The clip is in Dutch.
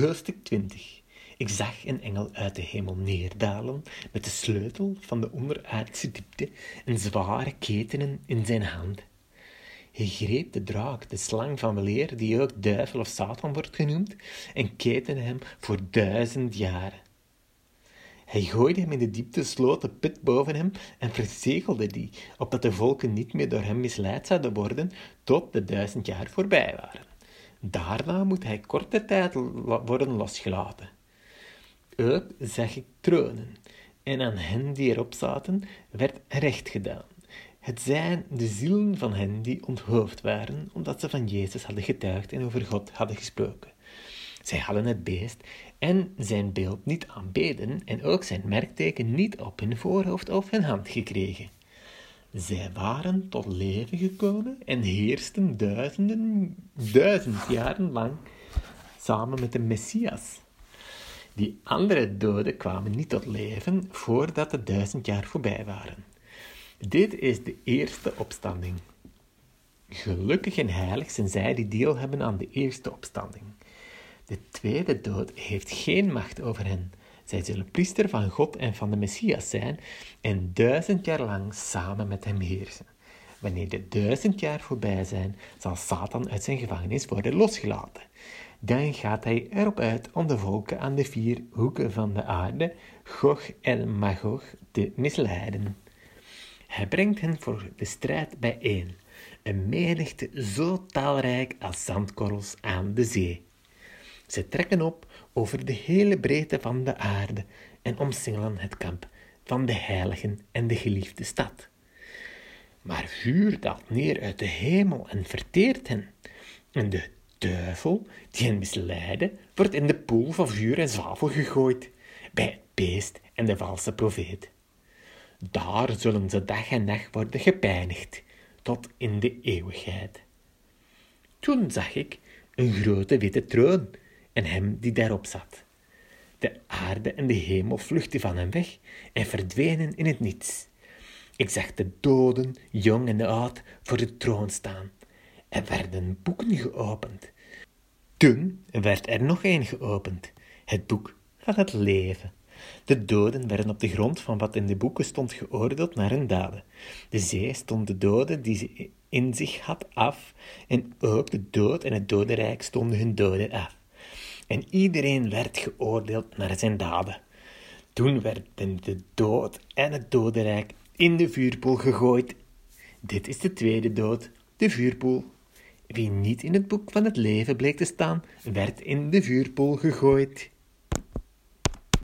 Hoofdstuk 20 Ik zag een engel uit de hemel neerdalen met de sleutel van de onderaardse diepte en zware ketenen in zijn hand. Hij greep de draak, de slang van weleer, die ook duivel of Satan wordt genoemd, en ketende hem voor duizend jaren. Hij gooide hem in de diepte, sloot de boven hem en verzegelde die, opdat de volken niet meer door hem misleid zouden worden, tot de duizend jaar voorbij waren. Daarna moet hij korte tijd worden losgelaten. Ook zag ik tronen, en aan hen die erop zaten werd recht gedaan. Het zijn de zielen van hen die onthoofd waren, omdat ze van Jezus hadden getuigd en over God hadden gesproken. Zij hadden het beest en zijn beeld niet aanbeden en ook zijn merkteken niet op hun voorhoofd of hun hand gekregen. Zij waren tot leven gekomen en heersten duizenden, duizend jaren lang samen met de Messias. Die andere doden kwamen niet tot leven voordat de duizend jaar voorbij waren. Dit is de eerste opstanding. Gelukkig en heilig zijn zij die deel hebben aan de eerste opstanding. De tweede dood heeft geen macht over hen. Zij zullen priester van God en van de Messias zijn en duizend jaar lang samen met hem heersen. Wanneer de duizend jaar voorbij zijn, zal Satan uit zijn gevangenis worden losgelaten. Dan gaat hij erop uit om de volken aan de vier hoeken van de aarde, Gog en Magog, te misleiden. Hij brengt hen voor de strijd bijeen, een menigte zo talrijk als zandkorrels aan de zee. Ze trekken op over de hele breedte van de aarde en omsingelen het kamp van de heiligen en de geliefde stad. Maar vuur daalt neer uit de hemel en verteert hen. En de duivel, die hen misleidde, wordt in de poel van vuur en zwavel gegooid, bij het beest en de valse profeet. Daar zullen ze dag en nacht worden gepijnigd, tot in de eeuwigheid. Toen zag ik een grote witte troon en hem die daarop zat. De aarde en de hemel vluchtten van hem weg en verdwenen in het niets. Ik zag de doden, jong en oud, voor de troon staan. Er werden boeken geopend. Toen werd er nog een geopend, het boek van het leven. De doden werden op de grond van wat in de boeken stond geoordeeld naar hun daden. De zee stond de doden die ze in zich had af, en ook de dood en het dodenrijk stonden hun doden af en iedereen werd geoordeeld naar zijn daden. Toen werden de dood en het dodenrijk in de vuurpoel gegooid. Dit is de tweede dood, de vuurpoel. Wie niet in het boek van het leven bleek te staan, werd in de vuurpoel gegooid.